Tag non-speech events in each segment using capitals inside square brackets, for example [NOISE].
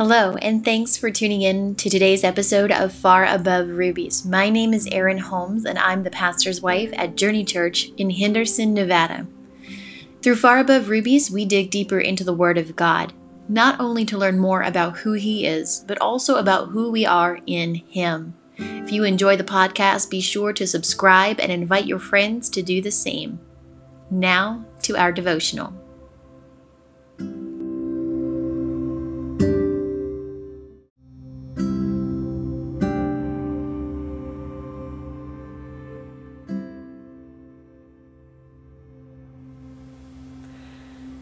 Hello, and thanks for tuning in to today's episode of Far Above Rubies. My name is Erin Holmes, and I'm the pastor's wife at Journey Church in Henderson, Nevada. Through Far Above Rubies, we dig deeper into the Word of God, not only to learn more about who He is, but also about who we are in Him. If you enjoy the podcast, be sure to subscribe and invite your friends to do the same. Now to our devotional.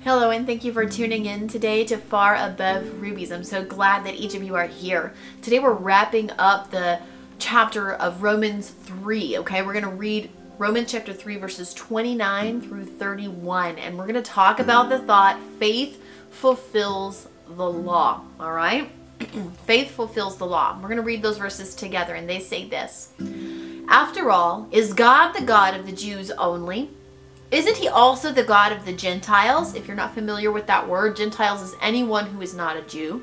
Hello, and thank you for tuning in today to Far Above Rubies. I'm so glad that each of you are here. Today, we're wrapping up the chapter of Romans 3. Okay, we're going to read Romans chapter 3, verses 29 through 31, and we're going to talk about the thought faith fulfills the law. All right, [CLEARS THROAT] faith fulfills the law. We're going to read those verses together, and they say this After all, is God the God of the Jews only? Isn't he also the God of the Gentiles? If you're not familiar with that word, Gentiles is anyone who is not a Jew.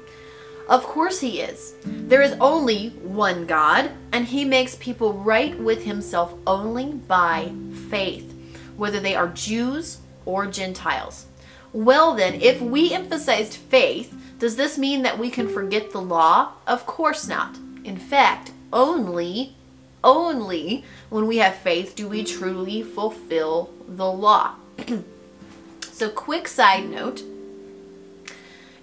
Of course he is. There is only one God, and he makes people right with himself only by faith, whether they are Jews or Gentiles. Well, then, if we emphasized faith, does this mean that we can forget the law? Of course not. In fact, only only when we have faith do we truly fulfill the law. [CLEARS THROAT] so, quick side note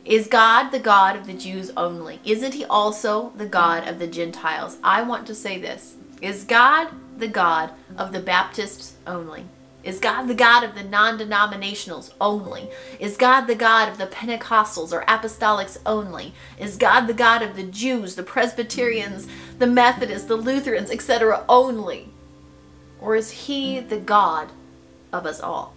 Is God the God of the Jews only? Isn't he also the God of the Gentiles? I want to say this Is God the God of the Baptists only? Is God the God of the non denominationals only? Is God the God of the Pentecostals or Apostolics only? Is God the God of the Jews, the Presbyterians, the Methodists, the Lutherans, etc. only? Or is He the God of us all?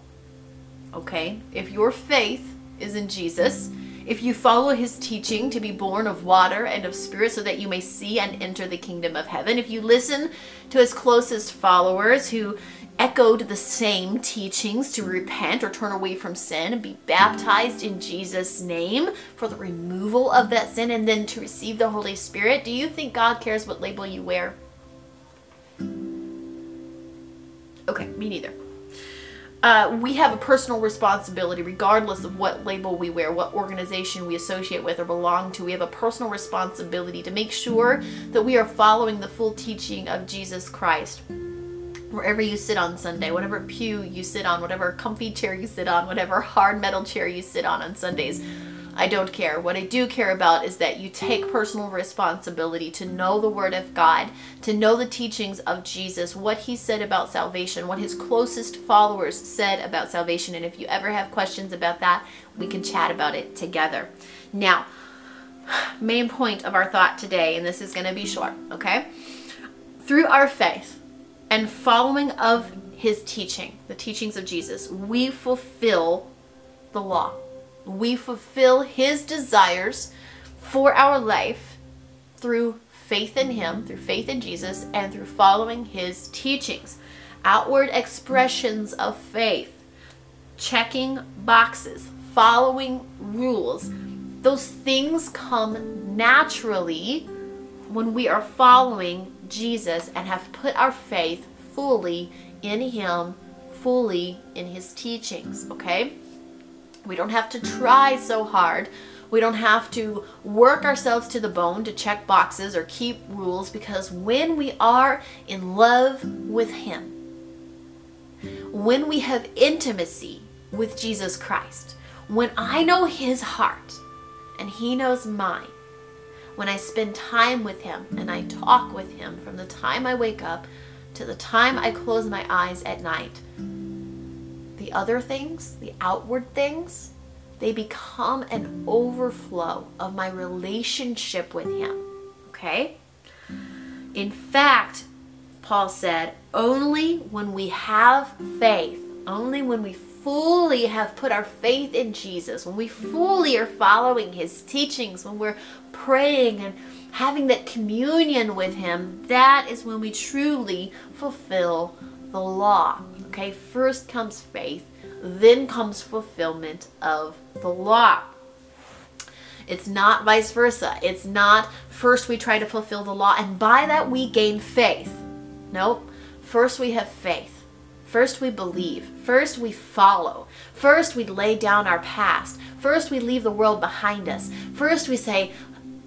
Okay? If your faith is in Jesus, if you follow his teaching to be born of water and of spirit so that you may see and enter the kingdom of heaven, if you listen to his closest followers who echoed the same teachings to repent or turn away from sin and be baptized in Jesus' name for the removal of that sin and then to receive the Holy Spirit, do you think God cares what label you wear? Okay, me neither. Uh, we have a personal responsibility regardless of what label we wear, what organization we associate with or belong to. We have a personal responsibility to make sure that we are following the full teaching of Jesus Christ wherever you sit on Sunday, whatever pew you sit on, whatever comfy chair you sit on, whatever hard metal chair you sit on on Sundays. I don't care. What I do care about is that you take personal responsibility to know the Word of God, to know the teachings of Jesus, what He said about salvation, what His closest followers said about salvation. And if you ever have questions about that, we can chat about it together. Now, [SIGHS] main point of our thought today, and this is going to be short, okay? Through our faith, and following of his teaching, the teachings of Jesus, we fulfill the law. We fulfill his desires for our life through faith in him, through faith in Jesus, and through following his teachings. Outward expressions of faith, checking boxes, following rules, those things come naturally when we are following Jesus and have put our faith fully in Him, fully in His teachings, okay? We don't have to try so hard. We don't have to work ourselves to the bone to check boxes or keep rules because when we are in love with Him, when we have intimacy with Jesus Christ, when I know His heart and He knows mine, when I spend time with Him and I talk with Him from the time I wake up to the time I close my eyes at night. The other things, the outward things, they become an overflow of my relationship with Him. Okay? In fact, Paul said, only when we have faith, only when we fully have put our faith in Jesus, when we fully are following his teachings, when we're praying and having that communion with him, that is when we truly fulfill the law. Okay, first comes faith, then comes fulfillment of the law. It's not vice versa. It's not first we try to fulfill the law and by that we gain faith. Nope. First we have faith. First we believe. First we follow. First we lay down our past. First we leave the world behind us. First we say,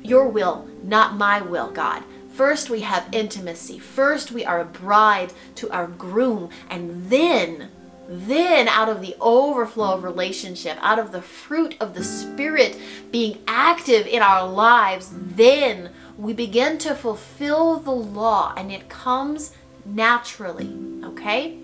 Your will, not my will, God. First we have intimacy. First we are a bride to our groom. And then then out of the overflow of relationship, out of the fruit of the Spirit being active in our lives, then we begin to fulfill the law and it comes naturally, okay?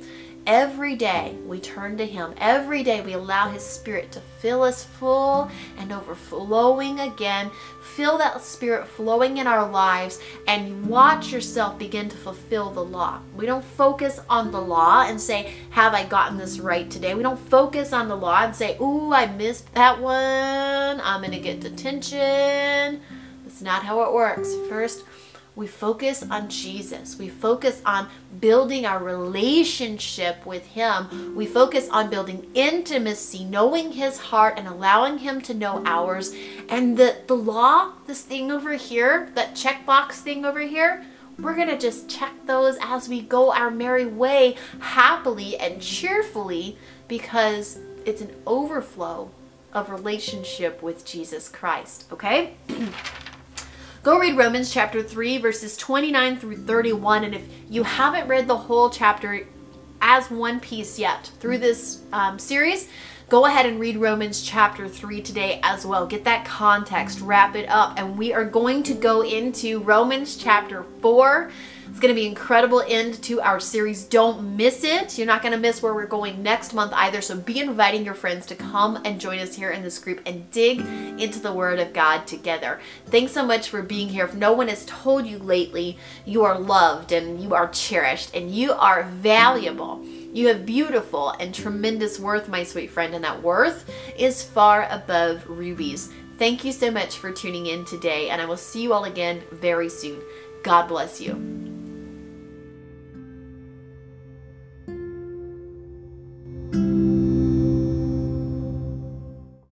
Every day we turn to Him. Every day we allow His Spirit to fill us full and overflowing again. Feel that Spirit flowing in our lives and watch yourself begin to fulfill the law. We don't focus on the law and say, Have I gotten this right today? We don't focus on the law and say, Ooh, I missed that one. I'm going to get detention. That's not how it works. First, we focus on Jesus. We focus on building our relationship with Him. We focus on building intimacy, knowing His heart and allowing Him to know ours. And the, the law, this thing over here, that checkbox thing over here, we're going to just check those as we go our merry way happily and cheerfully because it's an overflow of relationship with Jesus Christ, okay? [CLEARS THROAT] Go read Romans chapter 3, verses 29 through 31. And if you haven't read the whole chapter as one piece yet through this um, series, go ahead and read Romans chapter 3 today as well. Get that context, wrap it up. And we are going to go into Romans chapter 4 it's going to be incredible end to our series. Don't miss it. You're not going to miss where we're going next month either. So be inviting your friends to come and join us here in this group and dig into the Word of God together. Thanks so much for being here. If no one has told you lately, you are loved and you are cherished and you are valuable. You have beautiful and tremendous worth, my sweet friend, and that worth is far above rubies. Thank you so much for tuning in today, and I will see you all again very soon. God bless you.